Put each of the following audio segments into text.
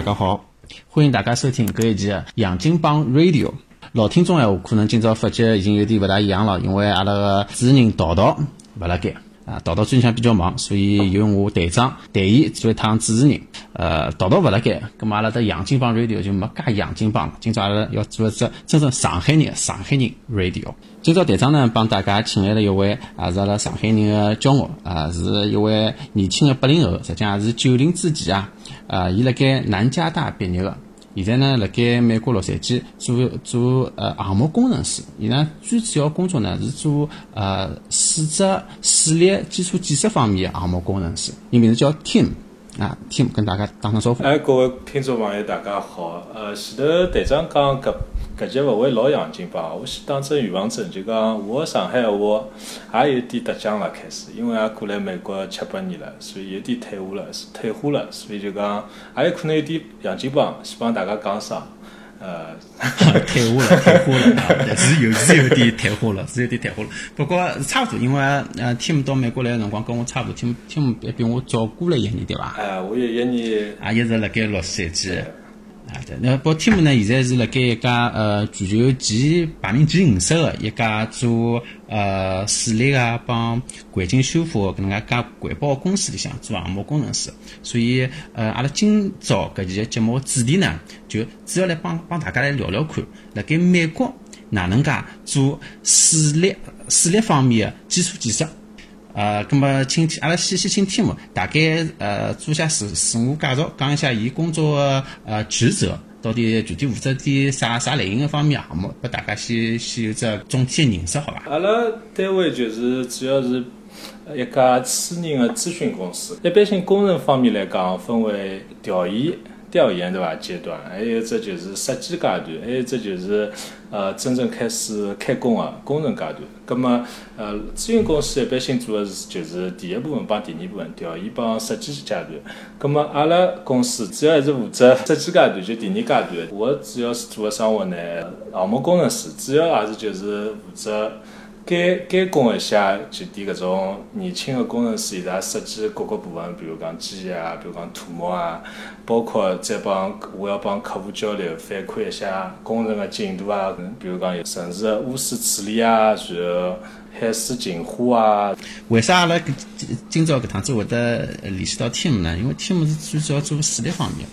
大家好，欢迎大家收听搿一期的杨金帮 Radio。老听众闲话，可能今朝发觉已经有点勿大一样了，因为阿拉个主持人淘淘勿辣盖啊，淘淘最近向比较忙，所以由我队长代伊做一趟主持人。呃，淘淘勿辣盖，咁么阿拉的杨金帮 Radio 就没介杨金帮了。今朝阿拉要做一只真正上海人、上海人 Radio。今朝队长呢帮大家请来了一位，也是阿拉上海人的骄傲啊，是一位年轻的八零后，实际上也是九零之前啊。啊，伊辣盖南加大毕业的，现在呢辣盖美国洛杉矶做做呃项目工程师。伊呢最主要工作呢是做呃水质、水利基础建设方面的项目工程师。伊名字叫 Tim 啊，Tim 跟大家打声招呼。哎，各位听众朋友，大家好。呃，前头队长讲搿搿节勿会老洋泾吧？我先打只预防针，就讲我上海话也有点搭腔了，开始，因为也过来美国七八年了，所以有点退化了，退化了，所以就讲也有可能有点洋泾浜，先帮大家讲声。呃，退化了，退化了！是有是有点退化了，是有点退化了。不过差不多，因为呃，Tim 到美国来个辰光跟我差不多，Tim Tim 比我早过了一年，对伐？哎，我有一年，也一直辣盖洛杉矶。啊，对，那不 Tim 呢？现在是辣盖一家呃全球前排名前五十个一家做呃水利啊帮环境修复搿能介家环保公司里向做项目工程师。所以呃，阿拉今朝搿期节目主题呢，就主要来帮帮大家来聊聊看，辣盖美国哪能介做水利水利方面的基础建设。呃，咁么请阿拉先先请 Tim 大概呃做下自自我介绍，讲一下伊工作的呃职责，到底具体负责点啥啥类型的方面项目，拨大家先先有只总体的认识，好伐？阿拉单位就是主要是一家私人的咨询公司，一般性工程方面来讲，分为调研。调研对伐？阶段，还有只就是设计阶段，还有只就是呃真正开始开工的工程阶段。葛么呃咨询公司一般性做的是就是第一部分帮第二部分调研帮设计阶段。葛么阿拉公司主要还是负责设计阶段，就第二阶段。我主要是做的生活呢，项目工程师，主要也是就是负责。监监工一下，就点搿种年轻的工程师，伊拉设计各个部分，比如讲机械啊，比如讲土木啊，包括再帮我要帮客户交流，反馈一下工程的进度啊，比如讲有城市的污水处理啊，然后海水净化啊。为啥阿拉今今朝搿趟子会得联系到 Tim 呢？因为 Tim 是最主要做水利方面，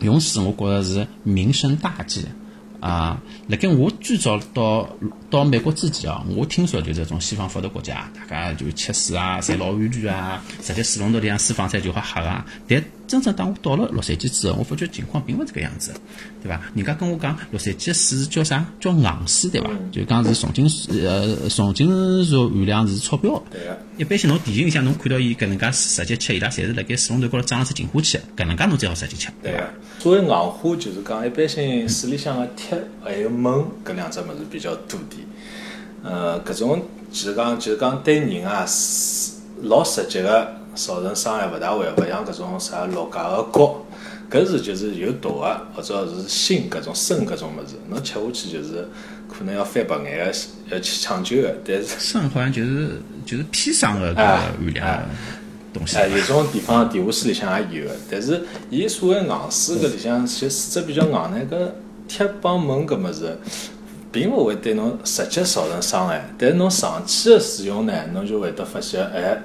用水我觉着是民生大计。啊，辣盖我最早到到美国之前哦，我听说就是种西方发达国家，大家就吃水啊，侪老安全啊，直接水龙头里向水放出来就好喝啊。但真正当我到了洛杉矶之后，我发觉情况并勿是这个样子，对伐？人家跟我讲，洛杉矶水叫啥？叫硬水，对伐？就讲是重金属呃重金属含量是超标。对个。一般性侬电影里向侬看到伊搿能介直接吃，伊拉侪是辣盖水龙头高头装了只净化器，搿能介侬才好直接吃。对个。作为硬化就是讲一般性水里向个铁还有锰搿两只物事比较多点。呃，搿种就是讲就是讲对人啊是老直接个。造成伤害勿大会，勿像搿种啥落架个角，搿是就是有毒个，或者是锌搿种砷搿种物事，侬吃下去就是可能要翻白眼个，要去抢救个。但是砷好像就是就是砒霜个搿个含量东西。哎，有种地方地下室里向也有个，但是伊所谓硬水搿里向其实水质比较硬呢，搿铁帮锰搿物事，并勿会对侬直接造成伤害，但是侬长期个使用呢，侬就会得发现，哎。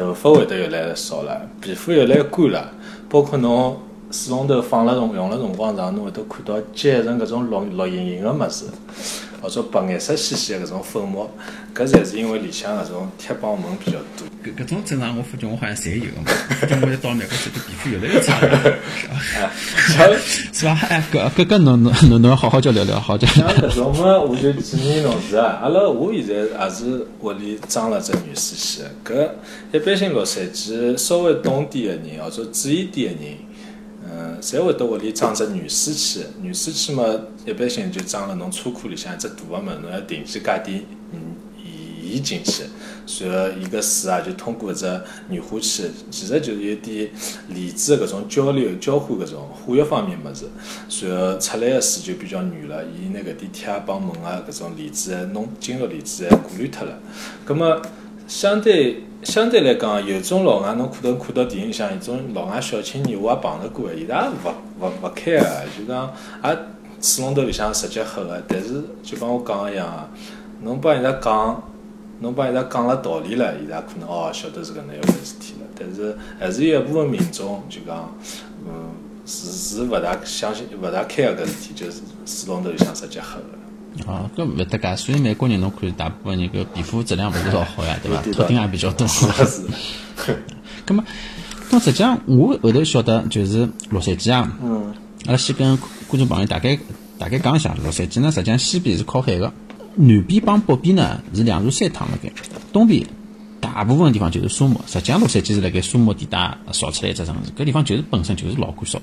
头发会得越来越少了，皮肤越来越干了，包括侬水龙头放了辰用了辰光长，侬会得看到结成搿种绿绿莹莹个物事，或者白颜色兮兮个搿种粉末，搿侪是因为里向搿种铁帮锰比较多。搿搿种症状我发觉我好像侪有个嘛，发觉我一到美国去，皮肤越来越差了，是吧？哎，搿搿搿侬侬侬侬好好叫聊聊，好叫。像搿种嘛，我就建议侬是啊，阿拉我现在也是屋里装了只女士器，搿一般性洛杉矶稍微懂点个人，或者注意点个人，嗯，侪会到屋里装只女士器。女士器嘛，一般性就装了侬车库里向一只大个门，侬要定期加点嗯盐进去。随后，伊个水啊，就通过一只软化器，其实就是有点离子搿种交流、交换搿种化学方面物事。随后出来个水就比较软了，伊拿搿点铁啊帮锰啊搿种离子弄金属离子过滤脱了。葛末相对相对来讲，有种老外侬可能看到电影里向有种老外小青年，我也碰着过个，伊拉勿勿勿开个，就讲也水龙头里向直接喝个，但是就帮我讲个一样个，侬帮伊拉讲，侬帮伊拉讲了道理了，伊拉可能哦晓得是搿能一回事体了，但是还是有一部分民众就讲，嗯，是是勿大相信、勿大开个搿事体，就是水龙头里向直接喝个。哦，搿勿搭界，所以美国人侬看，大部分人搿皮肤质量勿是老好呀，对伐？秃顶也比较多。是是，咁么，咁实际上我后头晓得就是洛杉矶啊，嗯，阿拉先跟观众朋友大概大概讲一下，洛杉矶呢，实际上西边是靠海个，南边帮北边呢是两座山躺辣盖，东边大部分地方就是沙漠。实际上洛杉矶是辣盖沙漠地带造出来一只城市，搿地方就是本身就是老干燥。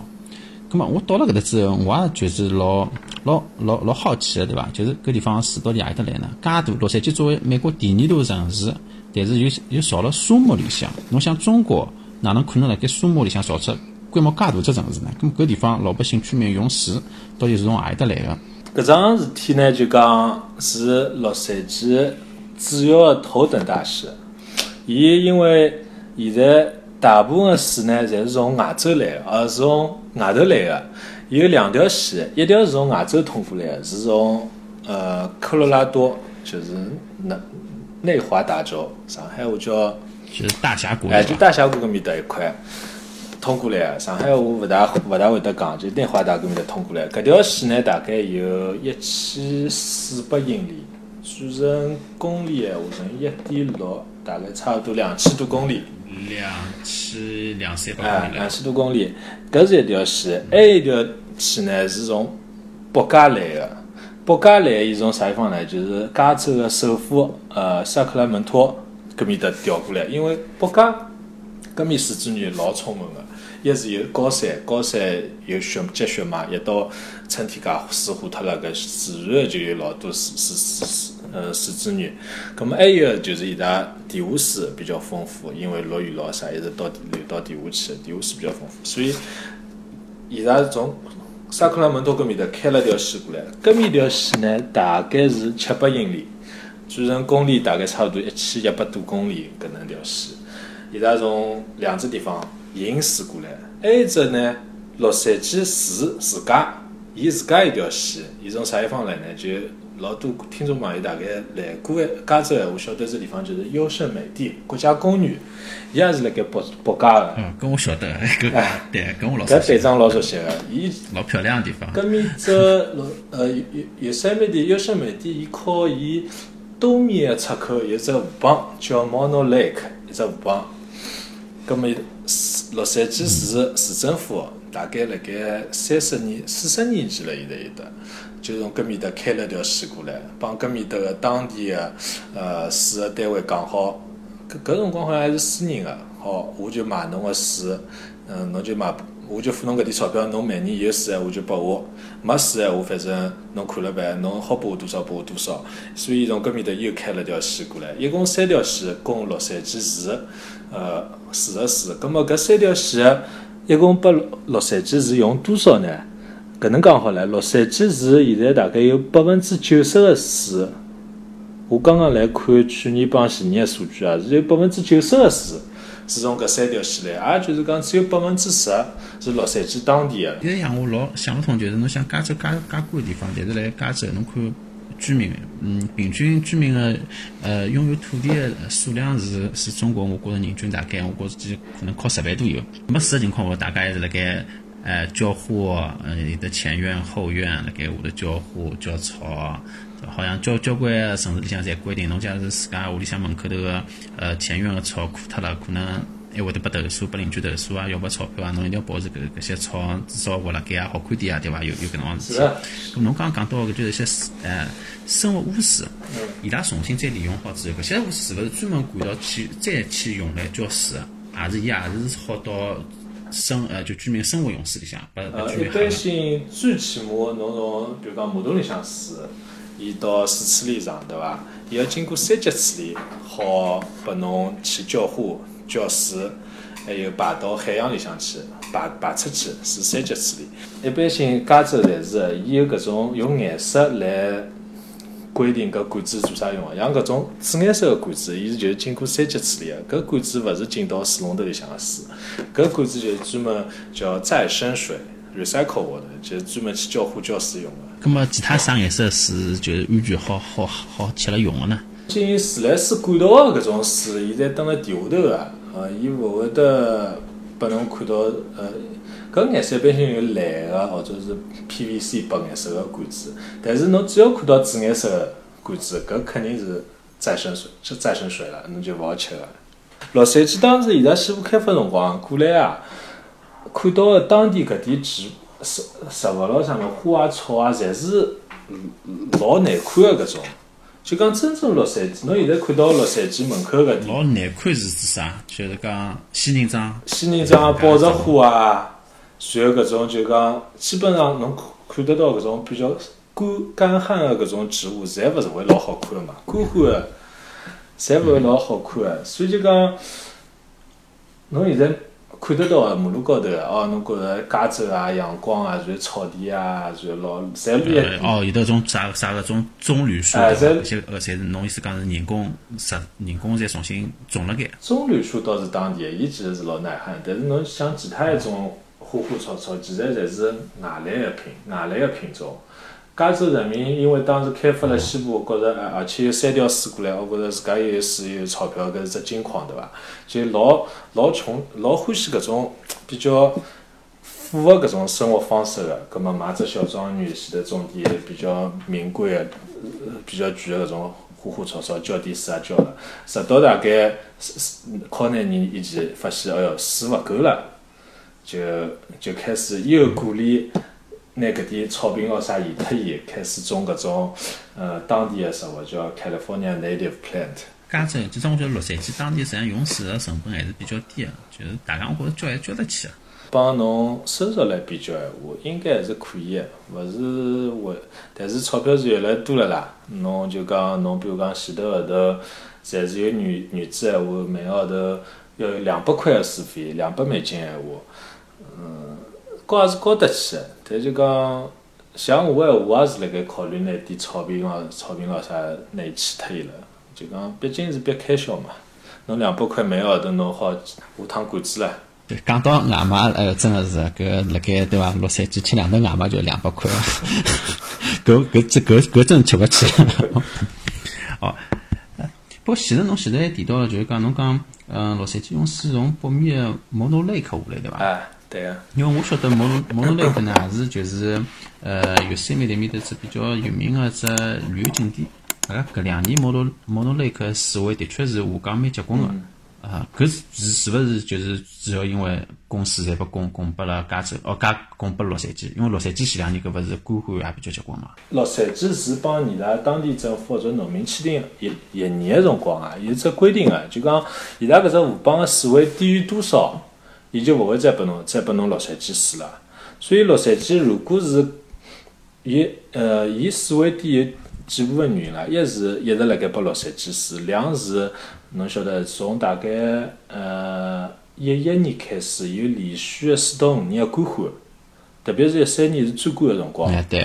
咁么我到了搿搭之后，我也就是老老老老好奇个，对伐？就是搿地方水到底何里搭来呢？介大，洛杉矶作为美国第二大城市，但是又又造了沙漠里向。侬想中国哪能可能辣盖沙漠里向造出规模介大只城市呢？咁么搿地方老百姓居民用水到底是从何里搭来个？搿桩事体呢，就讲是洛杉矶主要的头等大事。伊因为现在大部分水呢，侪是从外州来个，而是从外头来个。有两条线，一条是从外州通过来个，是从呃科罗拉多，就是内内华达州，上海话叫就是大峡谷哎，就大峡谷搿面搭一块通过来个。上海话勿大勿大会得讲，就内华达搿面搭通过来。搿条线呢，大概有一千四百英里，算成公里闲话，乘以一点六，大概差勿多两千多公里。两千两三百哦两千多公里，搿是一条线。还有一条线呢，是从北加来个。北加来，伊从啥地方呢？就是加州的首府呃萨克拉门托搿面搭调过来。因为北加搿面水资源老充分个，一是有高山，高山有雪积雪嘛，一到春天介水化脱了，搿自然就有老多水水水水呃水资源。葛末还有个就是伊拉地下水比较丰富，因为落雨老啥，一直到流到地下去，地下水比较丰富，所以伊拉从萨克拉门托搿面搭开了条线过来，搿面条线呢大概是七百英里，算成公里大概差不多一千一百多公里搿能条线。伊拉从两只地方引水过来，还有一只呢，洛杉矶市自家，伊自家一条线，伊从啥地方来呢？就老多听众朋友大概来过加州闲话，晓得这地方就是优胜美地国家公园，伊也是辣盖北北加个。嗯，搿我晓得，搿对，搿我老熟悉搿队，长老熟悉个，伊老漂亮个地方。搿面只洛呃有有有三美地优胜美地，伊靠伊东面个出口有只河浜叫 Mono Lake，一只河浜。葛末市洛杉矶市市政府大概辣盖三十年、四十年前了，现在有的，就从搿面搭开了条线过来，帮搿面搭个当地个呃水个单位讲好，搿搿辰光好像还是私人个，好，我就买侬个水，嗯，侬就买，我就付侬搿点钞票，侬每年有水闲话就拨我，没水闲话反正侬看了办，侬好拨我多少拨我多少，所以从搿面搭又开了条线过来，一共三条线供洛杉矶市，呃，市个水。葛末搿三条线一共拨洛杉矶市用多少呢？搿能讲好唻，洛杉矶市现在大概有百分之九十个水。我刚刚来看去年帮前年个数据啊，是有百分之九十个水是从搿三条线来，也就是讲只有百分之十是洛杉矶当地个。现在让我老想勿通，就是侬想加州介介贵个地方，但是辣加州侬看居民，嗯，平均居民个呃拥有土地个数量是是中国，我觉着人均大概我觉着可能靠十万都有。没水个情况下，大家还是辣盖呃浇花，呃有的前院后院辣盖下头浇花浇草。好像交交关城市里向侪规定，侬假如自家屋里向门口头个呃前院个草枯脱了，可能还会得拨投诉，拨邻居投诉啊，要拨钞票啊，侬一定要保持搿搿些草至少活辣盖啊，好看点啊，对伐？有有搿能样事体。咁侬刚刚讲到个就是一些水呃生活污水，伊拉重新再利用好之后，搿些污水是勿是专门管道去再去用来浇水个？也是伊也是好到生呃就居民生活用水里向，呃，一般性最起码侬从比如讲马桶里向水，伊到水处理厂对伐？伊要经过三级处理，好拨侬去浇花、浇水，还有排到海洋里向去，排排出去是三级处理。一般性加州侪是的，伊有搿种用颜色来规定搿管子做啥用个，像搿种紫颜色个管子，伊是就是经过三级处理个，搿管子勿是进到水龙头里向个水，搿管子就是专门叫再生水 （recycle water），就是专门去浇花浇水用个。葛么其他啥颜色水就是安全好好好吃了用个呢？进自来水管道个搿种水，现在蹲辣地下头个，呃，伊勿会得拨侬看到，呃，搿颜色一般性有蓝个或者是 PVC 白颜色个管子，但是侬只要看到紫颜色个管子，搿肯定是再生水，是再生水了，侬就勿好吃个。洛杉矶当时伊拉西部开发辰光过来啊，看到个当地搿点植植植物咯，啥物花啊草啊，侪是老难看个搿种。就讲真正洛杉矶，侬现在看到洛杉矶门口搿点老难看是指啥？就是讲仙人掌，仙人掌啊、宝石花啊，然后搿种就讲基本上侬看看得到搿种比较干干旱个搿种植物，侪勿是会老好看个嘛，干旱个，侪勿会老好看。个，所以就讲侬现在看得到个马路高头个，哦，侬觉着加州啊、阳光啊、然后草地啊，然后老侪绿呃哦，有得种啥啥个种棕榈树，哎对伐？侪搿些呃，侪是侬意思讲是人工植人工再重新种了该。棕榈树倒是当地个，伊其实是老耐旱，但是侬像其他一种花花草草，其实侪是外来个品外来个品种。加州人民因为当时开发了西部，觉着呃而且有三条水过来，我觉着自家又有水又有钞票，搿是只金矿对伐？就老老穷老欢喜搿种比较富个搿种生活方式个，葛末买只小庄园，前头种点比较名贵个、呃比较贵个搿种花花草草，浇点水也浇了，直到大概靠廿年以前，发现哎哟水勿够了，就就开始又鼓励拿搿点草坪咯啥移脱伊，开始种搿种呃当地个植物叫 California native plant。加州，其实我觉得洛杉矶当地实际上用水个成本还是比较低个，就是大家我觉着交还交得起个。帮侬收入来比较闲话，应该还是可以个，勿是会，但是钞票是越来越多了啦。侬就讲侬比如讲前头后头，侪是有女女子闲话，每个号头要有两百块个水费，两百美金闲话，嗯，高也是高得起个，但就讲像我闲话，我也是辣盖考虑拿点草坪咯、草坪咯啥拿伊去脱伊了，就讲毕竟是笔开销嘛。侬两百块每个号头侬好下趟管子了。对，讲到外卖，哎，真个是搿辣盖对伐？洛杉矶吃两顿外卖就两百块，搿搿这搿搿真吃勿起。哦，呃不过前头侬现在还提到了，就是讲侬讲，嗯，洛杉矶用水从北面个 Mono Lake 下来，对伐？哎，对个。因为我晓得 Mono Mono Lake 呢，也是就是呃，月山面对面头只比较有名个只旅游景点。啊，搿两年 Mono Mono Lake 个水位的确是下降蛮结棍个。啊，搿是是是勿是就是主要因为公司侪拨供供拨了加州，哦，加供拨洛杉矶，因为洛杉矶前两年搿勿是干旱也比较结棍嘛。洛杉矶是帮伊拉当地政府或者农民签订一一年个辰光啊，有只规定个，就讲伊拉搿只河浜个水位低于多少，伊就勿会再拨侬再拨侬洛杉矶水了。所以洛杉矶如果是伊呃伊水位低有几部分原因啦，一是一直辣盖拨洛杉矶水，两是侬晓得从大概呃一一年开始有连续个四到五年个干旱，特别是一三年是最干个辰光。哎，对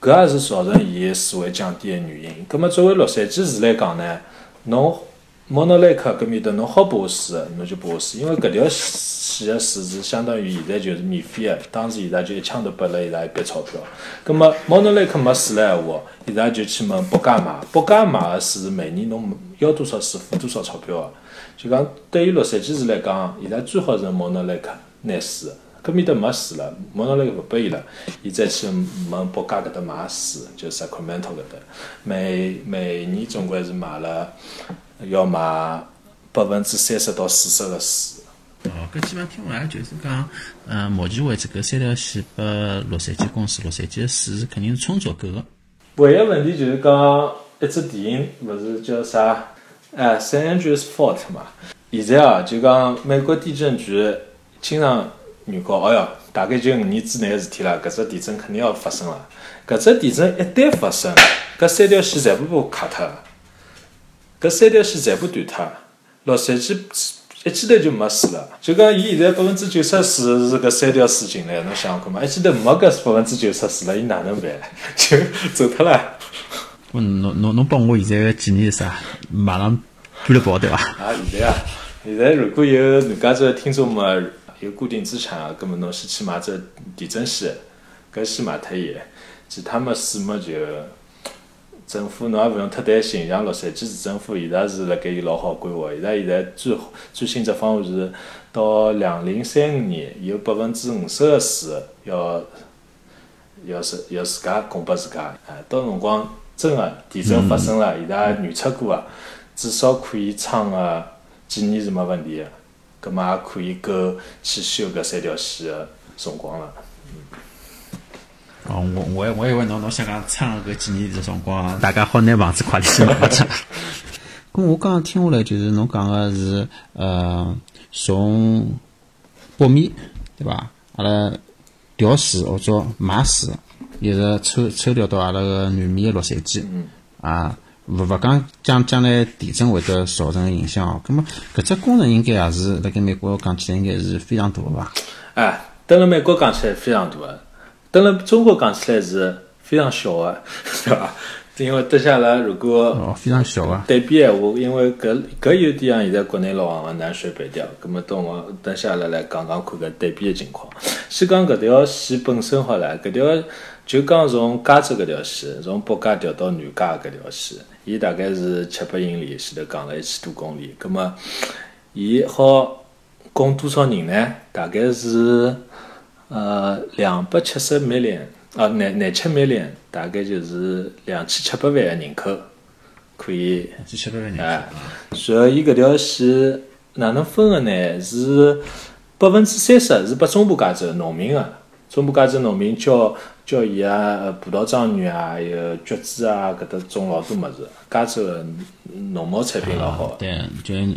个，搿也是造成伊个水位降低个原因。葛末作为洛杉矶市来讲呢，侬莫诺莱克搿面搭侬好拨水个，侬就拨我水，因为搿条线个水是相当于现在就是免费个，当时伊拉就一枪头拨了伊拉一笔钞票。葛末莫诺莱克没水了闲话，伊拉就去问北加买，北加买个水是每年侬要多少水付多少钞票个。就讲对于洛杉矶市来讲，伊拉最好是莫诺莱克拿水。搿面搭没水了，莫诺莱克勿拨伊了，伊再去问北加搿搭买水，就 Sacramento 搿搭，每每年总归是买了要买百分之三十到四十个水。哦，搿基本听下来就是讲，嗯，目前为止搿三条线拨洛杉矶公司，洛杉矶个水是肯定是充足够个。唯一问题就是讲一只电影勿是叫啥？哎，San Andreas Fault 嘛。现在啊，就讲美国地震局经常预告，哎哟，大概就五年之内个事体啦，搿只地震肯定要发生了。搿只地震一旦发生，搿三条线全部被卡脱，搿三条线全部断脱，洛杉矶一记头就没水了。就讲伊现在百分之九十水是搿三条水进来，侬想想看嘛，一记头没搿百分之九十水了，伊哪能办？就走脱了。咾侬侬侬帮我现在个建议是啥？马上搬了跑对伐？啊，现在啊，现在如果有南加州的听众嘛，有固定资产啊，葛么侬先去买只地震险，搿先买脱伊，其他么水么就政府侬也勿用太担心，像洛杉矶市政府现在是辣盖有老好规划，现在现在最最新只方案是到两零三五年有百分之五十个水要要自要自家供拨自家，哎，到辰光真个地震发生了，伊拉预测过个，至少可以撑个几年是没问题个，葛末也可以够去修搿三条线个辰光了。哦，我我我以为侬侬想讲撑搿几年的辰光，大家好拿房子快点先买脱。咁我刚刚听下来，就是侬讲个是呃，从北面对伐？阿拉调水或者买水，一直抽抽调到阿拉个南面个洛杉矶。啊，勿勿讲将将来地震会得造成影响哦。咁么搿只工程应该也是辣盖美国讲起来应该是非常大个伐？哎，蹲辣美国讲起来非常大个，蹲辣中国讲起来是非常小个，对伐？因为等下来如果哦，非常小个。对比闲话，因为搿搿有点像现在国内老行个南水北调，葛末等我等下来来讲讲看搿对比个情况。先讲搿条线本身好了，搿条就讲从加州搿条线，从北加调到南加搿条线，伊大概是七八英里，前头讲了一千多公里，葛末伊好供多少人呢？大概是呃两百七十万年，啊廿廿七万年，大概就是两千七百万个人口可以。两千七百万人哎，然后伊搿条线哪能分个呢？是百分之三十是拨中部加州农民个，中部加州农民叫叫伊啊，呃葡萄庄园啊，还有橘子啊，搿搭种老多物事。加州个农贸产品老好。对，就是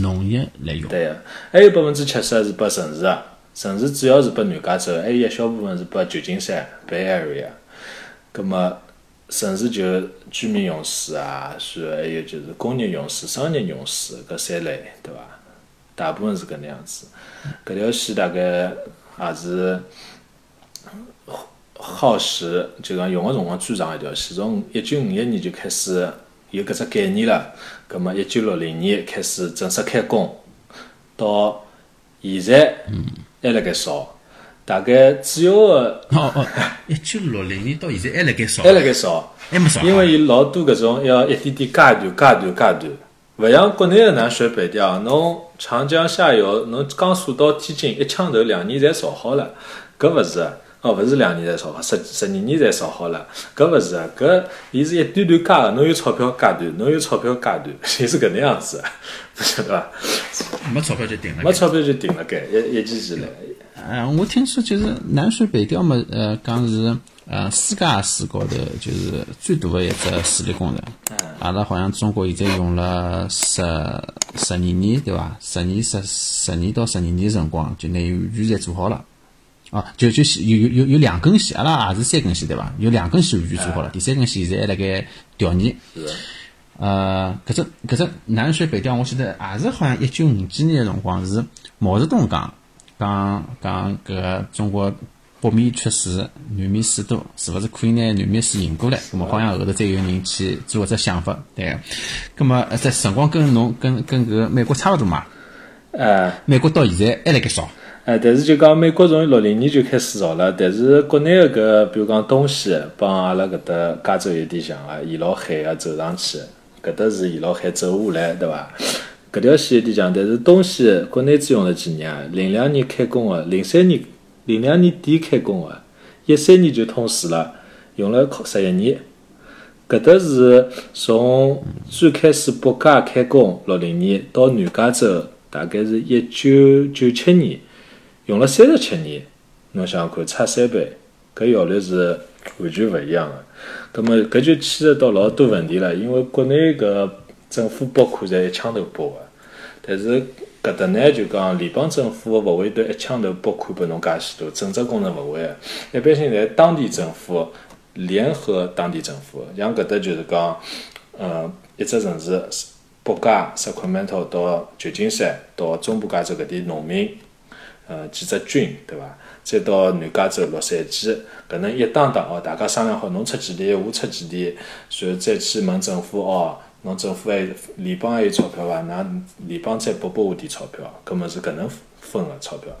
农业来用。对个，还有百分之七十是拨城市个，城市主要是拨南加州，还有一小部分是拨旧金山 Bay Area。葛末城市就居民用水啊，然后还有就是工业用水、商业用水搿三类，对伐？大部分是搿能样子。搿条线大概也是耗时，就讲用个辰光最长一条线，从一九五一年就开始有搿只概念了。葛末一九六零年开始正式开工，到现在还辣盖烧。大概主要个哦哦，一九六零年到现在还辣盖烧，还辣盖烧。还没烧啊。因为伊老多搿种要一点点阶段、阶段、阶段，勿像国内个南水北调，侬长江下游，侬江苏到天津一枪头两年侪造好了，搿勿是的，哦，勿是两年才造好，十十二年才造好了，搿勿是的，搿伊是一段段加个，侬有钞票加段，侬有钞票加段，伊是搿能样子的，不晓得伐？没钞票就顶了。没钞票就顶了该，一一记起来。呃，我听说就是南水北调嘛，呃，讲是呃世界史高头就是最大的一只水利工程。阿拉好像中国现在用了十十二年，对伐？十年十十年到十二年辰光，就拿伊完全做好了。哦，就就是有有有有两根线，阿拉也是三根线对伐？有两根线完全做好了，第三根线现在还辣盖调研。呃，搿只搿只南水北调，我记得也是好像一九五几年的辰光是毛泽东讲讲讲搿个中国北面缺水，南面水多，是勿是可以拿南面水引过来？葛么好像后头再有人去做搿只想法，对。葛么呃这辰光跟侬跟跟搿美国差勿多嘛？呃，美国到现在还辣盖烧。呃，但是就讲美国从六零年就开始造了，但是国内个搿，比如讲东西帮阿拉搿搭加州有点像啊，沿牢海啊走上去，搿搭是沿牢海走下来，对伐？搿条线有点像，但是东西国内只用了几年啊？零两年开工个，零三年零两年底开工个，一三年就通水了，用了靠十一年。搿搭是从最开始北加开工六零年到南加州，大概是一九九七年。用了三十七年，侬想想看，差三倍，搿效率是完全勿一样的。葛末搿就牵涉到老多问题了，因为国内搿政府拨款侪一枪头拨个，但是搿搭呢就讲联邦政府勿会得一枪头拨款拨侬介许多，整只工程勿会，一般性侪当地政府联合当地政府，像搿搭就是讲，呃，一只城市北加 Sacramento 到旧金山到中部加州搿点农民。呃，几只郡对伐？再到南加州洛杉矶，搿能一打打哦，大家商量好，侬出几钿，我出几钿，然后再去问政府哦，侬政府还联邦还有钞票伐？㑚联邦再拨拨我点钞票，搿么是搿能分个钞票。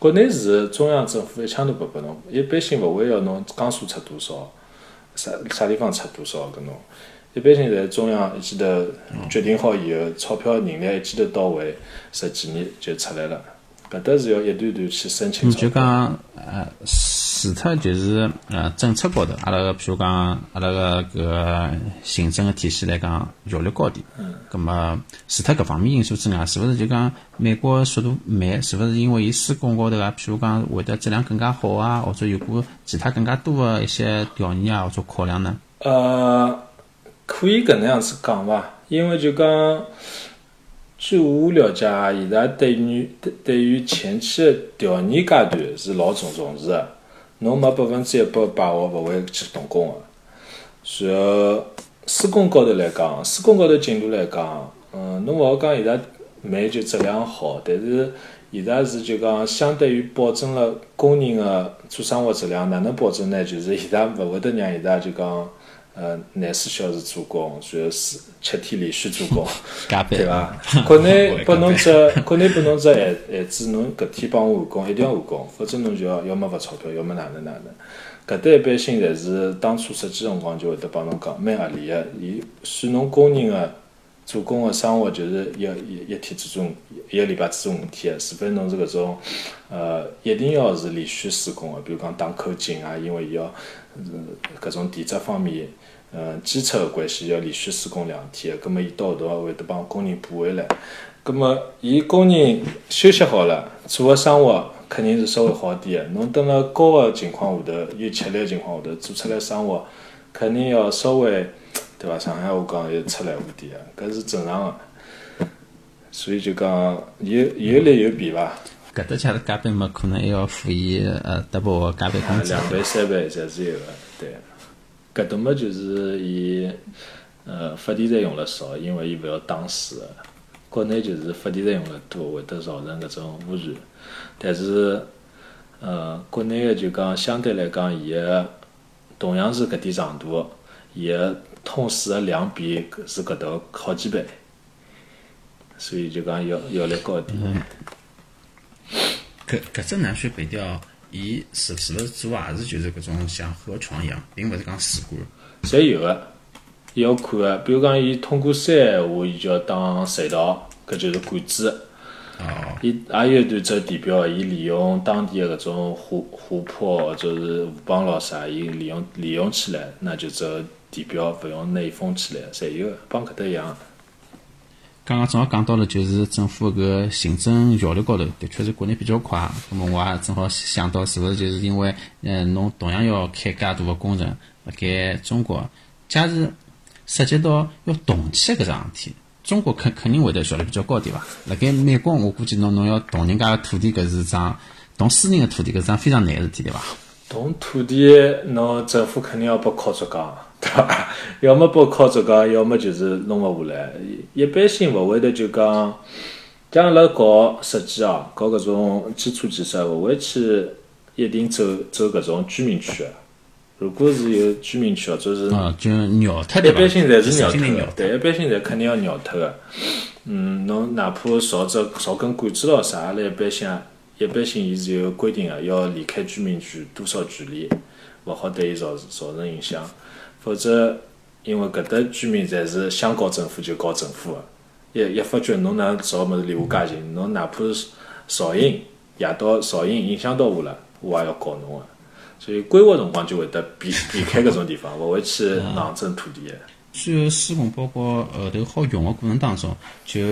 国内是中央政府一枪头拨拨侬，一般性勿会要侬江苏出多少，啥啥地方出多少搿侬。一般性在中央一记头决定好以后，钞票人力一记头到位，十几年就出来了。搿搭是要一段段去申请嗯，钞票。就讲呃，除脱就是呃政策高头，阿拉个譬如讲阿拉个搿个行政个体系来讲效率高点。嗯。葛么除脱搿方面因素之外，是勿是就讲美国速度慢？是勿是因为伊施工高头啊，譬如讲会得质量更加好啊，或者有过其他更加多的一些调研啊，或者考量呢？呃，可以搿能样子讲伐？因为就讲，据我了解啊，伊拉对于对对于前期的调研阶段是老重重视的。侬没百分之一百把握，勿会去动工的。然后施工高头来讲，施工高头进度来讲，嗯，侬勿好讲伊拉慢就质量好，但是伊拉是就讲相对于保证了工人的做生活质量，哪能保证呢？就是伊拉勿会得让伊拉就讲。呃，廿四小时做工，然后四七天连续做工，加班对伐？国内拨侬只，国内拨侬只案案子，侬搿天帮我完工，一定要完工，否则侬就要要么罚钞票，要么哪能哪能。搿搭一般性侪是当初设计辰光就会得帮侬讲，蛮合理个。伊算侬工人个做工个生活，就是一一一天之中一个礼拜之中五天，除非侬是搿种呃一定要是连续施工个，比如讲打口井啊，因为伊要呃搿种地质方面。呃，基础个关系要连续施工两天，葛末伊到后头会得帮工人补回来。葛末伊工人休息好了，做个生活肯定是稍微好点个。侬等辣高个情况下头，有吃力个情况下头，做出来生活肯定要稍微，对伐？上海话讲要出来糊点个，搿是正常个。所以就讲有有利有弊伐？搿搭假如加班嘛，可能还要付伊呃 double 个加班工资。两倍三倍侪是有个，对。搿搭么就是伊呃发电站用了少，因为伊勿要打水个。国内就是发电站用了多，会得造成搿种污染。但是呃，国内个就讲相对来讲，伊个同样是搿点长度，伊个通水个量比是搿搭好几倍，所以就讲效效率高点。搿搿只南水北调，伊是是勿是做也是就是搿种像河床一样，并勿是讲水管。侪有个，伊要看个。比如讲，伊通过山闲话，伊就要打隧道，搿就是管子。哦，伊也有一段走地表，伊利用当地个搿种湖湖泊或者是河浜咾啥，伊利用利用起来，那就走地表，勿用内封起来，侪有个，帮搿搭一样。刚刚正好讲到了，就是政府搿行政效率高头，的确是国内比较快。那么我也正好想到，是勿是就是因为，嗯，侬同样要开介大个工程，辣盖中国，假如涉及到要动迁搿桩事体，中国肯肯定会得效率比较高点伐？辣盖美国，我估计侬侬要动人家个土地，搿是桩动私人个土地，搿是桩非常难个事体，对伐？动土地，侬政府肯定要拨敲竹杠，对伐？要么拨敲竹杠，要么就是弄勿下来。一般性勿会得就讲，像阿拉搞设计哦，搞搿种基础建设，勿会去一定走走搿种居民区个。如果是有居民区或者是啊，就绕脱对？一般性侪是绕绕脱个，对，一般性侪肯定要绕脱个。嗯，侬哪怕造只造根管子咯啥，阿拉一般性一般性伊是有规定个，要离开居民区多少距离，勿好对伊造造成影响。否则，因为搿搭居民侪是想告政府就告政府个，一一发觉侬哪能造物事离我介近，侬哪怕是噪音，夜到噪音影响到我了，我也要告侬个。所以规划辰光就会得避避开搿种地方，勿会去硬征土地个。最后施工包括后头好用个过程当中，就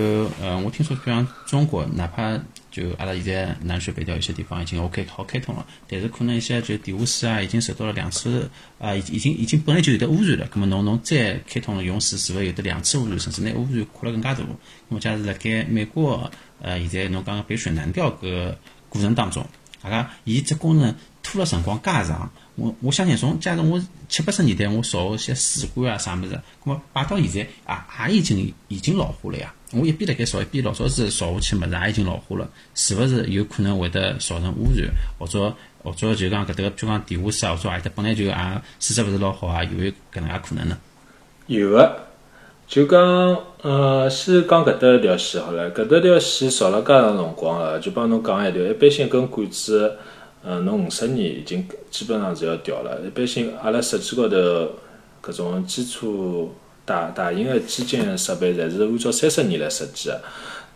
呃，我听说比方中国，哪怕就阿拉现在南水北调有些地方已经 OK 好开通了，但是可能一些就地下水啊，已经受到了两次啊，已已经已经本来就有得污染了，咁么侬侬再开通了用水，是勿是有得两次污染，甚至拿污染扩了更加大？咁么假如辣盖美国呃，现在侬讲个北水南调搿过程当中，大家伊只工程拖了辰光介长，我我相信从假如我七八十年代我烧些水管啊啥物事，咁么摆到现在啊也已经已经老化了呀。我一边辣盖造，一边老早子造下去物事也已经老化了，是勿是有可能会得造成污染，或者或者就讲搿搭个，比如讲地下室啊，或者阿里搭本来就也水质勿是老好啊，有没有搿能介可能呢？有个，就讲呃，先讲搿搭条线好了，搿搭条线造了介长辰光了，就帮侬讲一条，一般性根管子，呃，侬五十年已经基本上是要调了。一般性阿拉设计高头搿种基础大大型个基建设备，侪是按照三十年来设计个。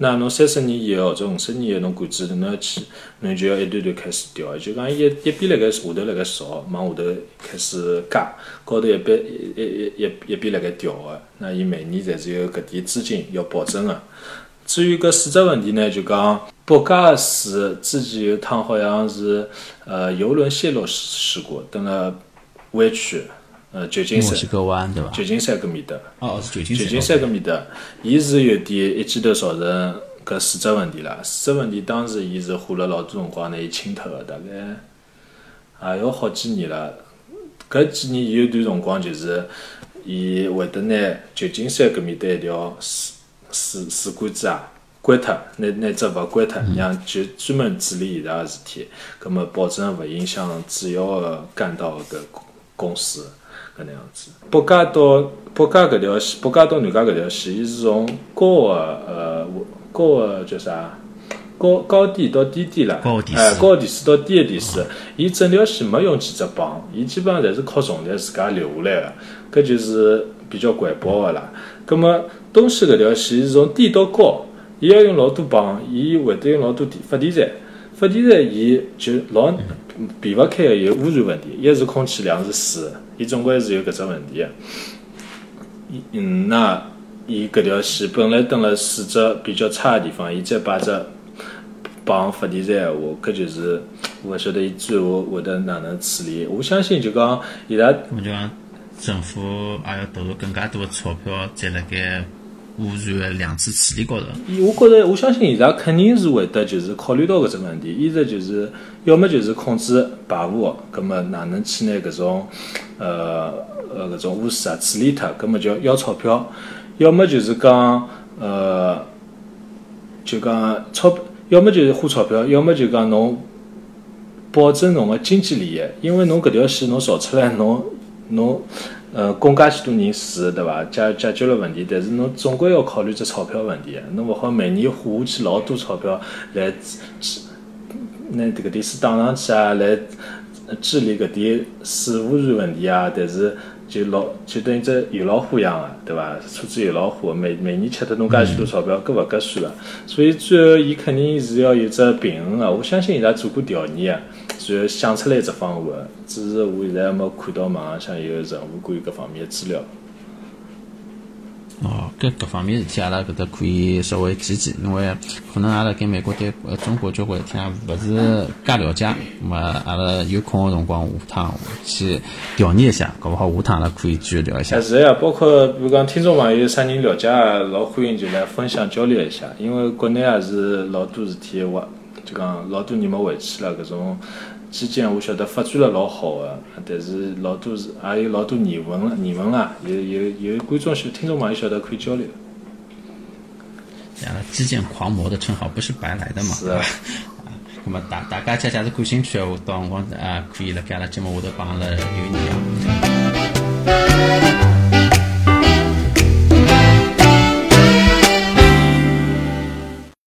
那侬三十年以后或者五十年以后，侬管子侬要去，侬就要一段段开始调，就讲一一边辣盖下头辣盖烧，往下头开始加，高头一边一一一一边辣盖调个。那伊每年侪是有搿点资金要保证个。至于搿四只问题呢，就讲北加个水之前有趟好像是呃游轮泄漏事故，等了湾区，呃旧金山墨西。哥湾对伐？旧金山搿面搭。哦，是旧金山。旧金山搿面搭，伊是有点一记头造成搿水质问题了。水质问题当时伊是花了老多辰光呢伊清脱个，大概也要好几年了。搿几年有段辰光就是伊会得拿旧金山搿面搭一条水水水管子啊关脱，拿拿只勿关脱，让就专门处理伊拉个事体，葛末保证勿影响主要个干道搿公公司。搿能样子。北加到北加搿条线，北加到南加搿条线，伊是从高个呃高个叫啥？高高地到低地啦，哎，高个地势到低个地势，伊整条线没用几只棒，伊基本上侪是靠重力自家留下来个，搿就是比较环保个啦。葛末东西搿条线是从低到高，伊要用老多绑，伊会得用老多电发电站，发电站伊就老避勿开个有污染问题，一是空气，两是水，伊总归是有搿只问题个。嗯，那伊搿条线本来蹲辣水质比较差个地方，伊再摆只绑发电站闲话，搿就是勿晓得伊最后会得哪能处理。我相信就讲伊拉那么就讲政府也要投入更加多的钞票，在辣盖污染的两次处理高头。我觉着，我相信伊拉肯定是会得就是考虑到搿只问题。一直就是要么就是控制排污，葛末哪能去拿搿种呃呃搿种污水啊处理脱，葛末就要钞票；要么就是讲呃就讲钞，要么就是花钞票，要么就讲侬保证侬个经济利益，因为侬搿条线侬造出来，侬侬呃供介许多人水，对伐？解解决了问题，但是侬总归要考虑只钞票问题，侬勿好每年花下去老多钞票来治拿迭个点水打上去啊，来治理搿点水污染问题啊，但是。就老就等于只油老虎一样个，对伐？车子油老虎，每每年吃脱侬介许多钞票，搿勿合算个。所以最后伊肯定是要有只平衡个。我相信伊拉做过调研个，然后想出来一只方案个。只是我现在还没看到网浪向有任何关于搿方面个资料。哦，搿各方面事体，阿拉搿搭可以稍微记记，因为可能阿拉跟美国对呃中国交关事体啊勿是介了解，那么阿拉有空个辰光下趟去调研一下，搞勿好下趟阿拉可以继续聊一下啊，。是呀，包括比如讲听众朋友啥人了解啊，老欢迎就来分享交流一下，因为国内也是老多事体我，就讲老多年没回去了，搿种基建我晓得发展了老好个，但是老多是也有老多疑问了，疑问啦，有有有观众晓听众朋友晓得可以交流。阿拉基建狂魔的称号不是白来的嘛？是啊 那么大大家假假是感兴趣的话，到辰光啊可以辣盖阿拉节目下头帮阿拉留言啊。